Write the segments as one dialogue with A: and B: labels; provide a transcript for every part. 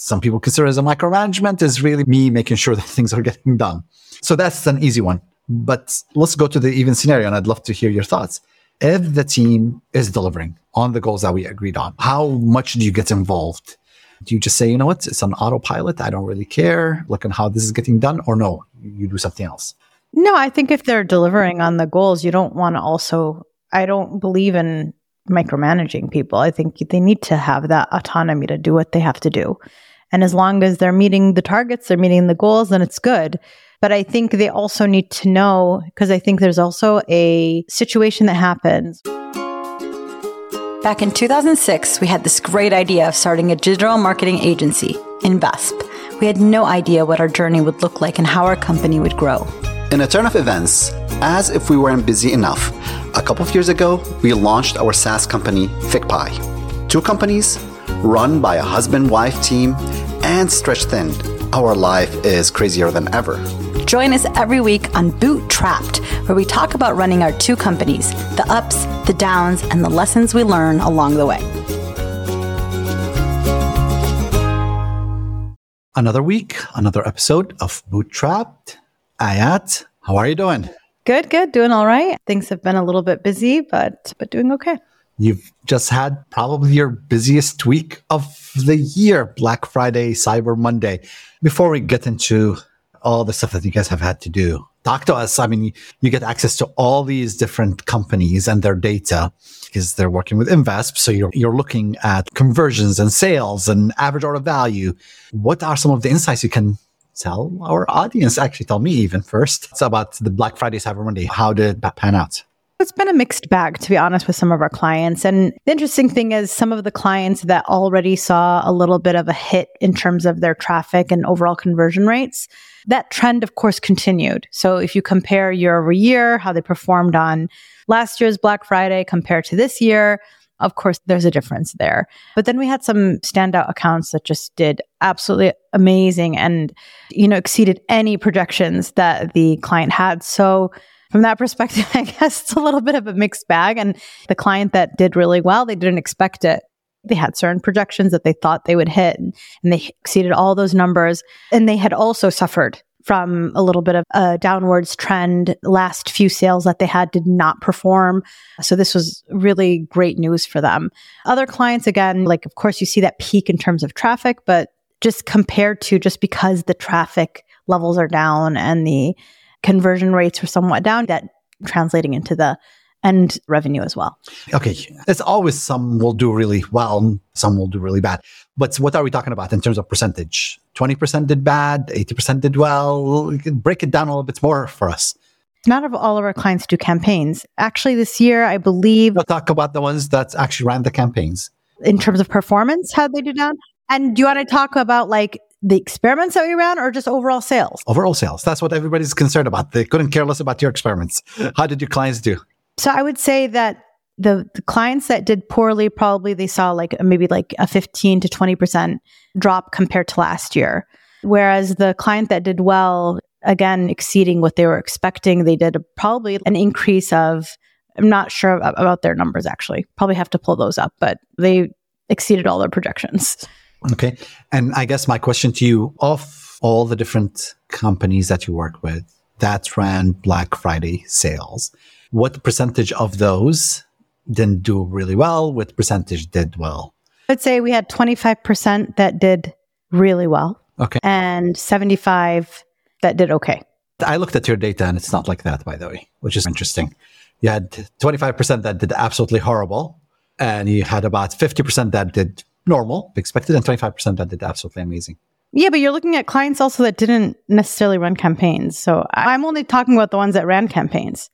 A: some people consider as a micromanagement is really me making sure that things are getting done. So that's an easy one. But let's go to the even scenario, and I'd love to hear your thoughts. If the team is delivering on the goals that we agreed on, how much do you get involved? Do you just say, you know what, it's an autopilot. I don't really care. Look at how this is getting done, or no, you do something else.
B: No, I think if they're delivering on the goals, you don't want to also. I don't believe in micromanaging people. I think they need to have that autonomy to do what they have to do. And as long as they're meeting the targets, they're meeting the goals, then it's good. But I think they also need to know because I think there's also a situation that happens.
C: Back in 2006, we had this great idea of starting a digital marketing agency, Invesp. We had no idea what our journey would look like and how our company would grow.
D: In a turn of events, as if we weren't busy enough, a couple of years ago, we launched our SaaS company, FigPii. Two companies, run by a husband wife team, and stretched thin. Our life is crazier than ever.
C: Join us every week on Bootstrapped, where we talk about running our two companies, the ups, the downs, and the lessons we learn along the way.
A: Another week, another episode of Bootstrapped. Ayat, how are you doing?
B: Good, good, doing all right. Things have been a little bit busy, but but doing okay.
A: You've just had probably your busiest week of the year, Black Friday, Cyber Monday. Before we get into all the stuff that you guys have had to do, talk to us. I mean, you get access to all these different companies and their data because they're working with Invesp. So you're, you're looking at conversions and sales and average order value. What are some of the insights you can tell our audience? Actually, tell me even first. It's about the Black Friday, Cyber Monday. How did that pan out?
B: It's been a mixed bag, to be honest, with some of our clients. And the interesting thing is, some of the clients that already saw a little bit of a hit in terms of their traffic and overall conversion rates, that trend, of course, continued. So if you compare year over year, how they performed on last year's Black Friday compared to this year, of course, there's a difference there. But then we had some standout accounts that just did absolutely amazing and, you know, exceeded any projections that the client had. So from that perspective, I guess it's a little bit of a mixed bag. And the client that did really well, they didn't expect it. They had certain projections that they thought they would hit, and, they exceeded all those numbers. And they had also suffered from a little bit of a downwards trend. Last few sales that they had did not perform. So this was really great news for them. Other clients, again, like, of course, you see that peak in terms of traffic, but just compared to just because the traffic levels are down and the conversion rates were somewhat down, that translating into the end revenue as well.
A: Okay. It's always some will do really well, some will do really bad. But what are we talking about in terms of percentage? 20% did bad, 80% did well. break it down a little bit more for us.
B: Not of all of our clients do campaigns. Actually, this year, I believe.
A: We'll talk about the ones that actually ran the campaigns.
B: In terms of performance, how they do down? And do you want to talk about like the experiments that we ran or just overall sales?
A: Overall sales. That's what everybody's concerned about. They couldn't care less about your experiments. How did your clients do?
B: So I would say that the, the clients that did poorly probably they saw like maybe like a 15 to 20% drop compared to last year. Whereas the client that did well, again, exceeding what they were expecting, they did probably an increase of, I'm not sure about their numbers actually. Probably have to pull those up, but they exceeded all their projections.
A: Okay. And I guess my question to you of all the different companies that you work with that ran Black Friday sales, what percentage of those didn't do really well? What percentage did well?
B: I'd say we had 25% that did really well.
A: Okay.
B: And 75 that did okay.
A: I looked at your data and it's not like that, by the way, which is interesting. You had 25% that did absolutely horrible, and you had about 50% that did normal, expected, and 25% that did absolutely amazing.
B: Yeah, but you're looking at clients also that didn't necessarily run campaigns. So I'm only talking about the ones that ran campaigns.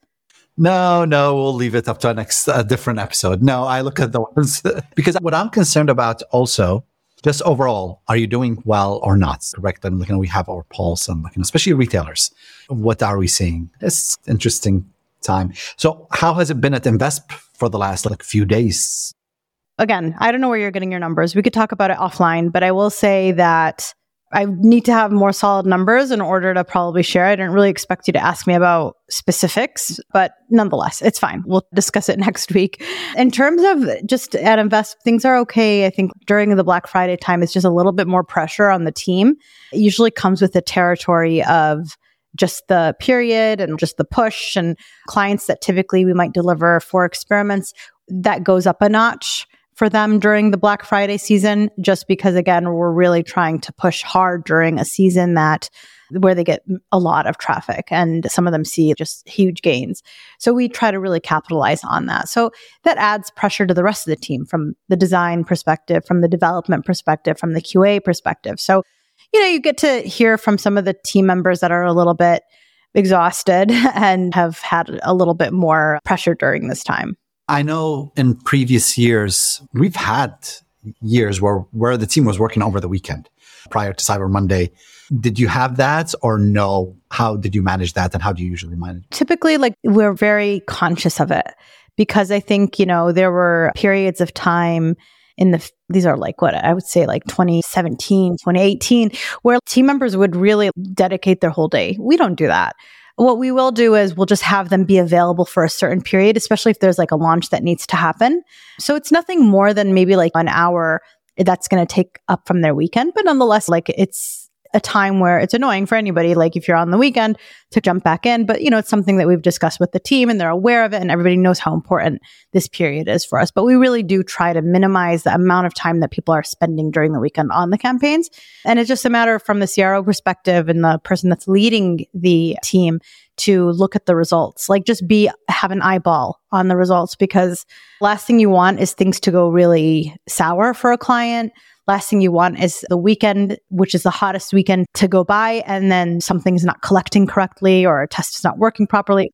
A: No, no, we'll leave it up to a next uh, different episode. No, I look at the ones because what I'm concerned about also, just overall, are you doing well or not? Correct. And looking, we have our pulse and looking, especially retailers. What are we seeing? It's interesting time. So, how has it been at Invesp for the last like few days?
B: Again, I don't know where you're getting your numbers. We could talk about it offline, but I will say that I need to have more solid numbers in order to probably share. I didn't really expect you to ask me about specifics, but nonetheless, it's fine. We'll discuss it next week. In terms of just at Invesp, things are okay. I think during the Black Friday time, it's just a little bit more pressure on the team. It usually comes with the territory of just the period and just the push and clients that typically we might deliver for experiments that goes up a notch for them during the Black Friday season, just because again, we're really trying to push hard during a season that where they get a lot of traffic and some of them see just huge gains. So we try to really capitalize on that. So that adds pressure to the rest of the team from the design perspective, from the development perspective, from the QA perspective. So, you know, you get to hear from some of the team members that are a little bit exhausted and have had a little bit more pressure during this time.
A: I know in previous years, we've had years where, where the team was working over the weekend prior to Cyber Monday. Did you have that or no? How did you manage that and how do you usually manage?
B: Typically, like we're very conscious of it because I think, you know, there were periods of time in the these are like what I would say like 2017, 2018 where team members would really dedicate their whole day. We don't do that. What we will do is we'll just have them be available for a certain period, especially if there's like a launch that needs to happen. So it's nothing more than maybe like an hour that's going to take up from their weekend, but nonetheless, like it's a time where it's annoying for anybody, like if you're on the weekend to jump back in. But, you know, it's something that we've discussed with the team and they're aware of it and everybody knows how important this period is for us. But we really do try to minimize the amount of time that people are spending during the weekend on the campaigns. And it's just a matter from the CRO perspective and the person that's leading the team to look at the results. Like just be, have an eyeball on the results because last thing you want is things to go really sour for a client last thing you want is the weekend, which is the hottest weekend to go by, and then something's not collecting correctly or a test is not working properly.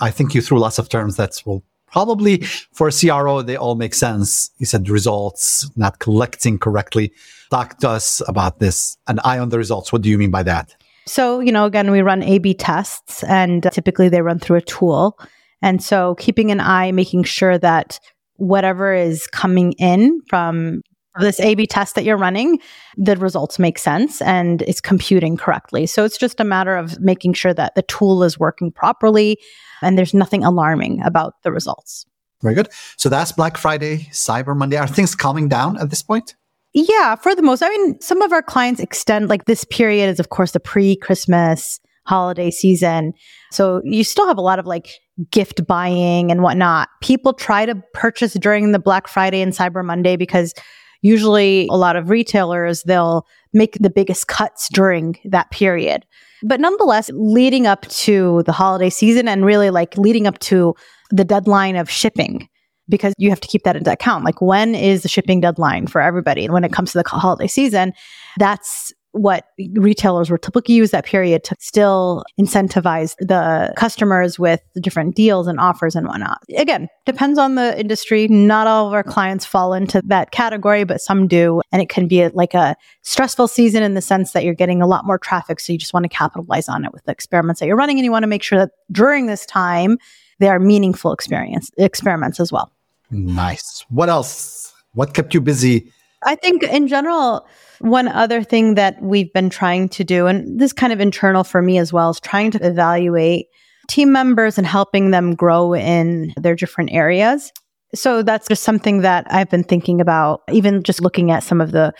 A: I think you threw lots of terms that will probably for a CRO, they all make sense. You said results, not collecting correctly. Talk to us about this. An eye on the results. What do you mean by that?
B: So, you know, again, we run A B tests and typically they run through a tool. And so keeping an eye, making sure that whatever is coming in from this A B test that you're running, the results make sense and it's computing correctly. So it's just a matter of making sure that the tool is working properly and there's nothing alarming about the results.
A: Very good. So that's Black Friday, Cyber Monday. Are things calming down at this point?
B: Yeah, for the most. I mean, some of our clients extend like this period is, of course, the pre Christmas holiday season. So you still have a lot of like gift buying and whatnot. People try to purchase during the Black Friday and Cyber Monday because usually a lot of retailers, they'll make the biggest cuts during that period. But nonetheless, leading up to the holiday season and really like leading up to the deadline of shipping, because you have to keep that into account. Like, when is the shipping deadline for everybody? And when it comes to the holiday season, that's what retailers will typically use that period to still incentivize the customers with different deals and offers and whatnot. Again, depends on the industry. Not all of our clients fall into that category, but some do. And it can be like a stressful season in the sense that you're getting a lot more traffic. So you just want to capitalize on it with the experiments that you're running. And you want to make sure that during this time, they are meaningful experience experiments as well.
A: Nice. What else? What kept you busy?
B: I think in general, one other thing that we've been trying to do, and this kind of internal for me as well, is trying to evaluate team members and helping them grow in their different areas. So that's just something that I've been thinking about, even just looking at some of the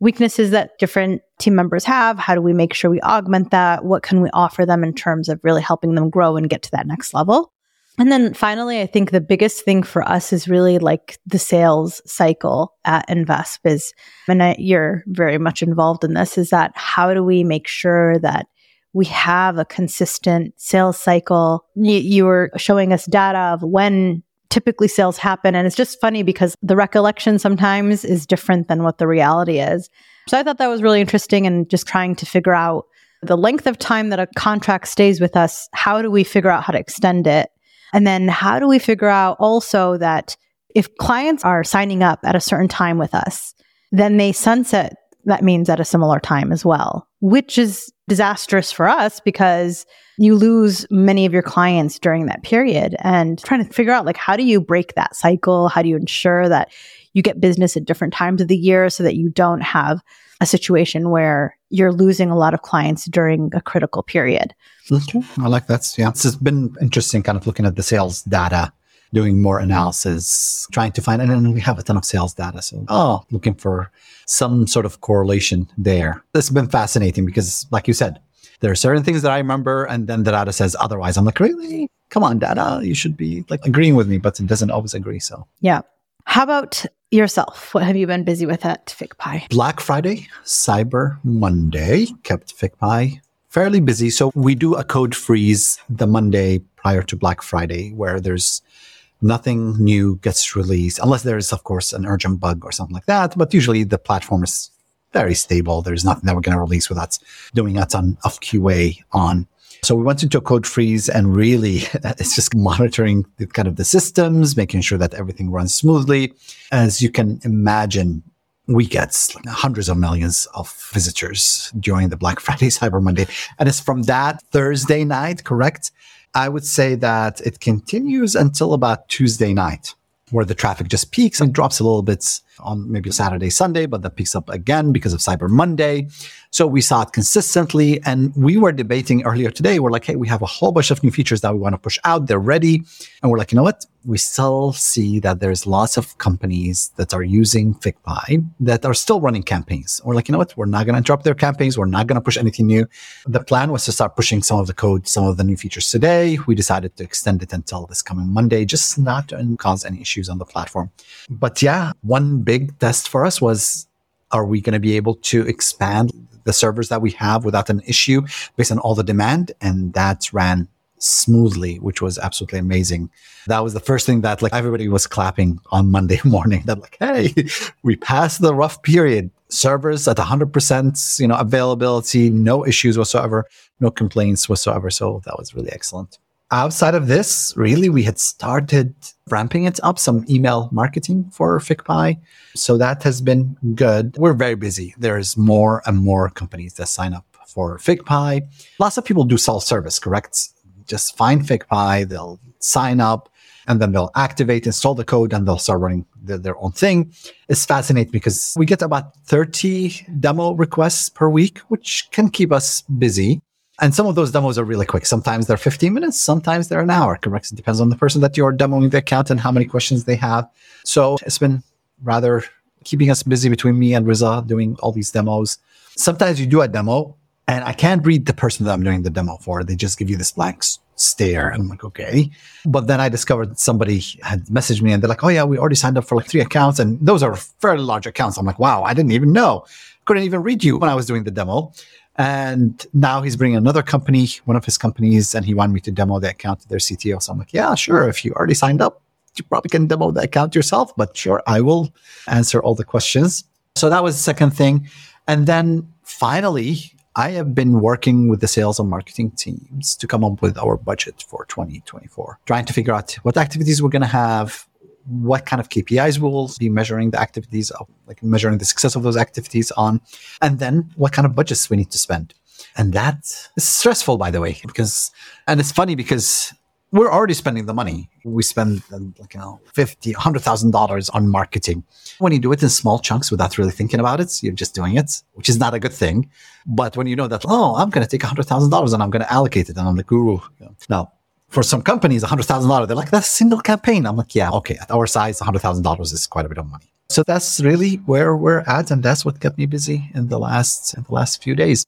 B: weaknesses that different team members have. How do we make sure we augment that? What can we offer them in terms of really helping them grow and get to that next level? And then finally, I think the biggest thing for us is really like the sales cycle at Invesp is, and I, you're very much involved in this, is that how do we make sure that we have a consistent sales cycle? You, you were showing us data of when typically sales happen. And it's just funny because the recollection sometimes is different than what the reality is. So I thought that was really interesting and just trying to figure out the length of time that a contract stays with us. How do we figure out how to extend it? And then how do we figure out also that if clients are signing up at a certain time with us, then they sunset that means at a similar time as well, which is disastrous for us because you lose many of your clients during that period and trying to figure out like how do you break that cycle? How do you ensure that you get business at different times of the year so that you don't have a situation where you're losing a lot of clients during a critical period.
A: Okay. I like that. Yeah. It's been interesting kind of looking at the sales data, doing more analysis, trying to find, and then we have a ton of sales data. So, oh, looking for some sort of correlation there. This has been fascinating because, like you said, there are certain things that I remember, and then the data says otherwise. I'm like, really? Come on, data. You should be like agreeing with me, but it doesn't always agree. So,
B: yeah. How about yourself? What have you been busy with at FigPii?
A: Black Friday, Cyber Monday kept FigPii fairly busy. So we do a code freeze the Monday prior to Black Friday where there's nothing new gets released unless there is, of course, an urgent bug or something like that. But usually the platform is very stable. There's nothing that we're going to release without doing a ton of QA on. So we went into a code freeze and really it's just monitoring the, kind of the systems, making sure that everything runs smoothly. As you can imagine, we get hundreds of millions of visitors during the Black Friday, Cyber Monday. And it's from that Thursday night, correct? I would say that it continues until about Tuesday night where the traffic just peaks and drops a little bit on maybe Saturday, Sunday, but that picks up again because of Cyber Monday. So we saw it consistently. And we were debating earlier today. We're like, hey, we have a whole bunch of new features that we want to push out. They're ready. And we're like, you know what? We still see that there's lots of companies that are using FigPii that are still running campaigns. We're like, you know what? We're not going to interrupt their campaigns. We're not going to push anything new. The plan was to start pushing some of the code, some of the new features today. We decided to extend it until this coming Monday, just not to cause any issues on the platform. But yeah, one big test for us was are we going to be able to expand the servers that we have without an issue based on all the demand? And that ran smoothly, which was absolutely amazing. That was the first thing that like everybody was clapping on Monday morning that like, Hey, we passed the rough period. Servers at hundred percent, you know, availability, no issues whatsoever, no complaints whatsoever. So that was really excellent outside of this, really, we had started ramping it up some email marketing for FigPii. So that has been good. We're very busy. There's more and more companies that sign up for FigPii. Lots of people do self service, correct? Just find FigPii, they'll sign up and then they'll activate, install the code, and they'll start running the, their own thing. It's fascinating because we get about 30 demo requests per week, which can keep us busy. And some of those demos are really quick. Sometimes they're 15 minutes, sometimes they're an hour, correct? It depends on the person that you're demoing the account and how many questions they have. So it's been rather keeping us busy between me and Riza doing all these demos. Sometimes you do a demo and I can't read the person that I'm doing the demo for. They just give you this blank stare. And I'm like, okay. But then I discovered somebody had messaged me and they're like, oh yeah, we already signed up for like three accounts. And those are fairly large accounts. I'm like, wow, I didn't even know. Couldn't even read you when I was doing the demo. And now he's bringing another company, one of his companies, and he wanted me to demo the account to their CTO. So I'm like, yeah, sure. If you already signed up, you probably can demo the account yourself, but sure, I will answer all the questions. So that was the second thing. And then finally, I have been working with the sales and marketing teams to come up with our budget for 2024, trying to figure out what activities we're going to have, what kind of KPIs we'll be measuring the activities of, like measuring the success of those activities on, and then what kind of budgets we need to spend. And that is stressful, by the way, because, and it's funny because we're already spending the money. We spend like, you know, fifty, hundred thousand dollars on marketing. When you do it in small chunks without really thinking about it, you're just doing it, which is not a good thing. But when you know that, oh, I'm going to take hundred thousand dollars and I'm going to allocate it, and I'm like, ooh. Now, for some companies, $100,000, they're like, that's a single campaign. I'm like, yeah, okay. At our size, $100,000 is quite a bit of money. So that's really where we're at. And that's what kept me busy in the last, in the last few days.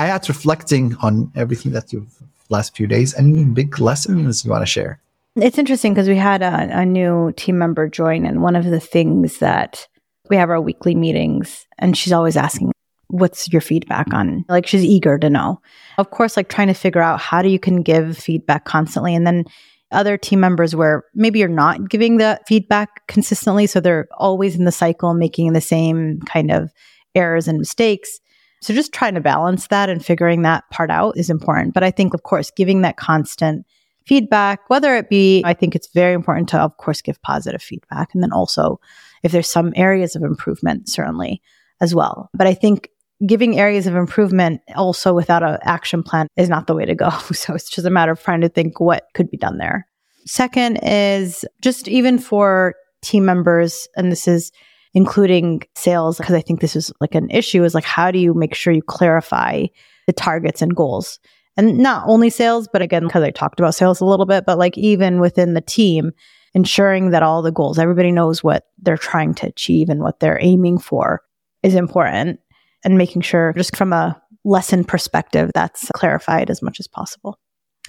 A: I had reflecting on everything that you've last few days. Any big lessons you want to share?
B: It's interesting because we had a, a new team member join, and one of the things that we have our weekly meetings, and she's always asking, what's your feedback on like she's eager to know. Of course like trying to figure out how do you can give feedback constantly and then other team members where maybe you're not giving the feedback consistently so they're always in the cycle making the same kind of errors and mistakes. So just trying to balance that and figuring that part out is important. But i think of course giving that constant feedback whether it be i think it's very important to of course give positive feedback and then also if there's some areas of improvement certainly as well. But i think giving areas of improvement also without an action plan is not the way to go. So it's just a matter of trying to think what could be done there. Second is just even for team members, and this is including sales, because I think this is like an issue, is like how do you make sure you clarify the targets and goals? And not only sales, but again, because I talked about sales a little bit, but like even within the team, ensuring that all the goals, everybody knows what they're trying to achieve and what they're aiming for is important. And making sure, just from a lesson perspective, that's clarified as much as possible.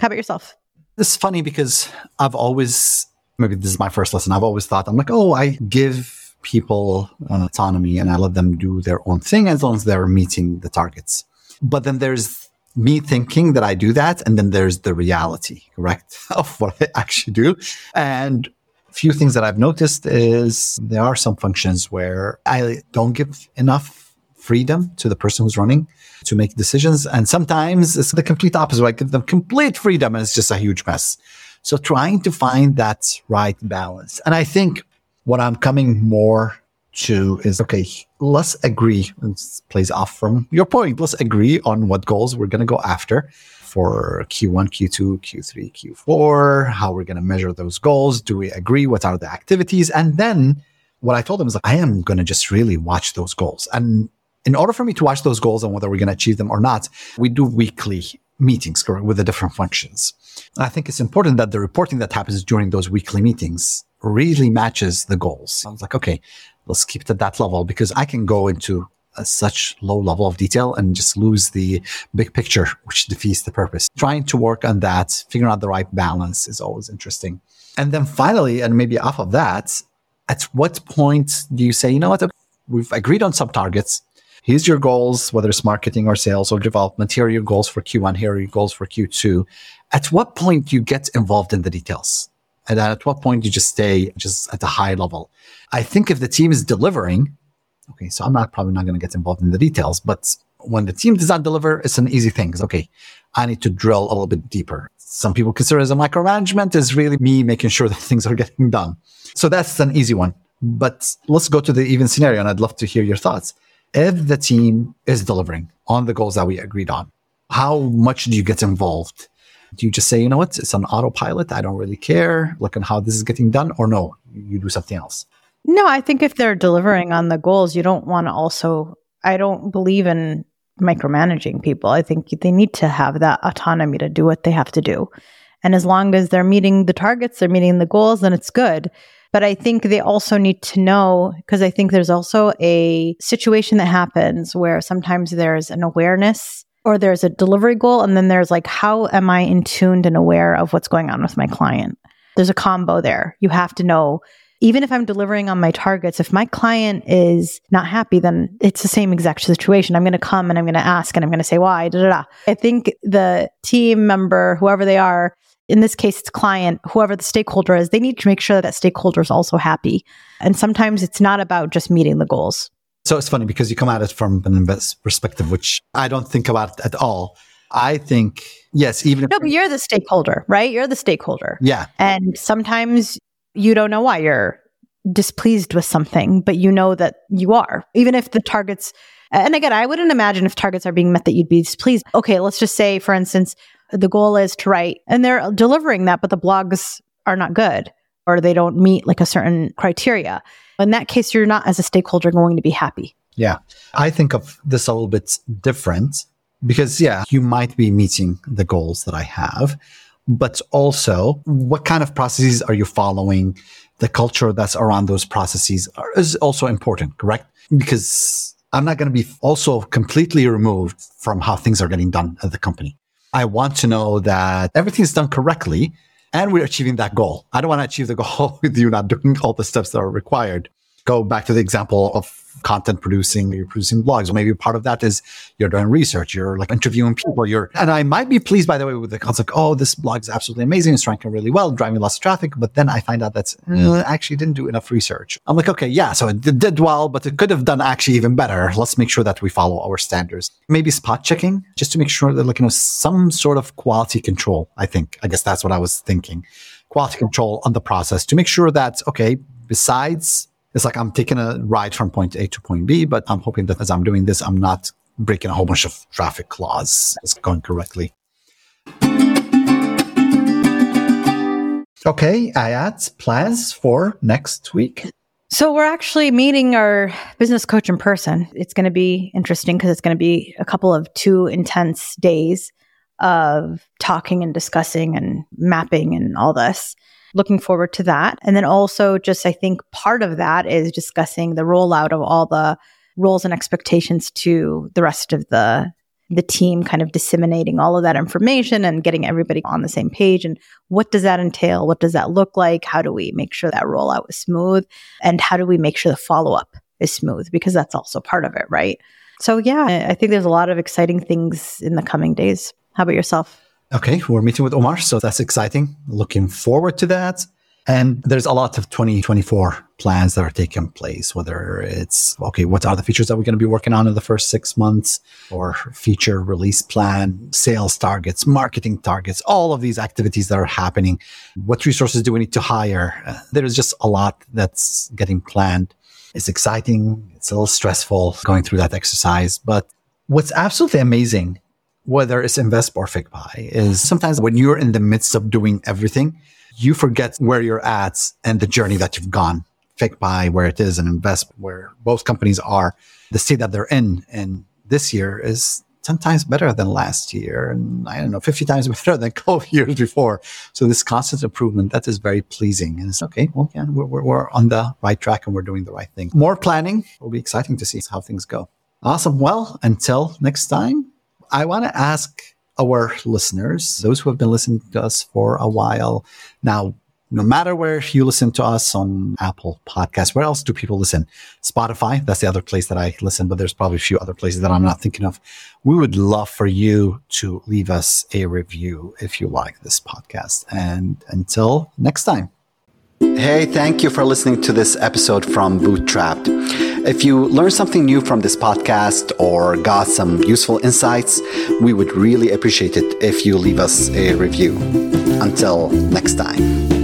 B: How about yourself?
A: This is funny because I've always, maybe this is my first lesson, I've always thought, I'm like, oh, I give people an autonomy and I let them do their own thing as long as they're meeting the targets. But then there's me thinking that I do that, and then there's the reality, correct, of what I actually do. And a few things that I've noticed is there are some functions where I don't give enough freedom to the person who's running to make decisions. And sometimes it's the complete opposite. I give them complete freedom and it's just a huge mess. So trying to find that right balance. And I think what I'm coming more to is okay, let's agree. This plays off from your point. Let's agree on what goals we're going to go after for Q1, Q2, Q3, Q4, how we're going to measure those goals. Do we agree? What are the activities? And then what I told them is like, I am going to just really watch those goals. And in order for me to watch those goals and whether we're going to achieve them or not, we do weekly meetings with the different functions. I think it's important that the reporting that happens during those weekly meetings really matches the goals. I was like, okay, let's keep it at that level because I can go into a such low level of detail and just lose the big picture, which defeats the purpose. Trying to work on that, figuring out the right balance is always interesting. And then finally, and maybe off of that, at what point do you say, you know what, we've agreed on some targets. Here's your goals, whether it's marketing or sales or development. Here are your goals for Q1. Here are your goals for Q2. At what point you get involved in the details? And at what point you just stay just at the high level? I think if the team is delivering, okay, so I'm not probably not going to get involved in the details, but when the team does not deliver, it's an easy thing. It's okay. I need to drill a little bit deeper. Some people consider as a micromanagement is really me making sure that things are getting done. So that's an easy one. But let's go to the even scenario and I'd love to hear your thoughts. If the team is delivering on the goals that we agreed on, how much do you get involved? Do you just say, you know what, it's an autopilot. I don't really care. Look at how this is getting done. Or no, you do something else.
B: No, I think if they're delivering on the goals, you don't want to also, I don't believe in micromanaging people. I think they need to have that autonomy to do what they have to do. And as long as they're meeting the targets, they're meeting the goals, then it's good. But I think they also need to know because I think there's also a situation that happens where sometimes there's an awareness or there's a delivery goal. And then there's like, how am I in tuned and aware of what's going on with my client? There's a combo there. You have to know even if I'm delivering on my targets, if my client is not happy, then it's the same exact situation. I'm going to come and I'm going to ask and I'm going to say why. Da, da, da. I think the team member, whoever they are, in this case, it's client, whoever the stakeholder is, they need to make sure that that stakeholder is also happy. And sometimes it's not about just meeting the goals.
A: So it's funny because you come at it from an Invesp perspective, which I don't think about at all. I think, yes, even
B: if. No, but you're the stakeholder, right? You're the stakeholder.
A: Yeah.
B: And sometimes you don't know why you're displeased with something, but you know that you are, even if the targets. And again, I wouldn't imagine if targets are being met that you'd be displeased. Okay, let's just say, for instance, the goal is to write, and they're delivering that, but the blogs are not good or they don't meet like a certain criteria. In that case, you're not, as a stakeholder, going to be happy.
A: Yeah. I think of this a little bit different because, yeah, you might be meeting the goals that I have, but also what kind of processes are you following? The culture that's around those processes is also important, correct? Because I'm not going to be also completely removed from how things are getting done at the company. I want to know that everything is done correctly and we're achieving that goal. I don't want to achieve the goal with you not doing all the steps that are required. Go back to the example of content producing, you're producing blogs. Maybe part of that is you're doing research, you're like interviewing people, you're, and I might be pleased, by the way, with the concept, oh, this blog is absolutely amazing. It's ranking really well, driving lots of traffic. But then I find out that uh, actually didn't do enough research. I'm like, okay, yeah, so it did well, but it could have done actually even better. Let's make sure that we follow our standards. Maybe spot checking just to make sure that like, you know, some sort of quality control. I think, I guess that's what I was thinking. Quality control on the process to make sure that, okay, besides it's like I'm taking a ride from point A to point B, but I'm hoping that as I'm doing this, I'm not breaking a whole bunch of traffic laws. It's going correctly. Okay, Ayat, plans for next week?
B: So we're actually meeting our business coach in person. It's going to be interesting because it's going to be a couple of two intense days of talking and discussing and mapping and all this. Looking forward to that. And then also just I think part of that is discussing the rollout of all the roles and expectations to the rest of the the team kind of disseminating all of that information and getting everybody on the same page. And what does that entail? What does that look like? How do we make sure that rollout is smooth? And how do we make sure the follow up is smooth? Because that's also part of it, right? So, yeah, I think there's a lot of exciting things in the coming days. How about yourself?
A: Okay, we're meeting with Omar, so that's exciting. Looking forward to that. And there's a lot of 2024 plans that are taking place, whether it's, okay, what are the features that we're going to be working on in the first six months or feature release plan, sales targets, marketing targets, all of these activities that are happening. What resources do we need to hire? Uh, there's just a lot that's getting planned. It's exciting. It's a little stressful going through that exercise, but what's absolutely amazing whether it's Invesp or FigPii, is sometimes when you're in the midst of doing everything, you forget where you're at and the journey that you've gone. FigPii, where it is, and Invesp, where both companies are, the state that they're in. And this year is 10 times better than last year. And I don't know, 50 times better than 12 years before. So this constant improvement, that is very pleasing. And it's okay. Well, yeah, we're, we're on the right track and we're doing the right thing. More planning will be exciting to see how things go. Awesome. Well, until next time, I want to ask our listeners, those who have been listening to us for a while now, no matter where you listen to us on Apple Podcasts, where else do people listen? Spotify, that's the other place that I listen, but there's probably a few other places that I'm not thinking of. We would love for you to leave us a review if you like this podcast. And until next time.
D: Hey, thank you for listening to this episode from Bootstrapped. If you learned something new from this podcast or got some useful insights, we would really appreciate it if you leave us a review. Until next time.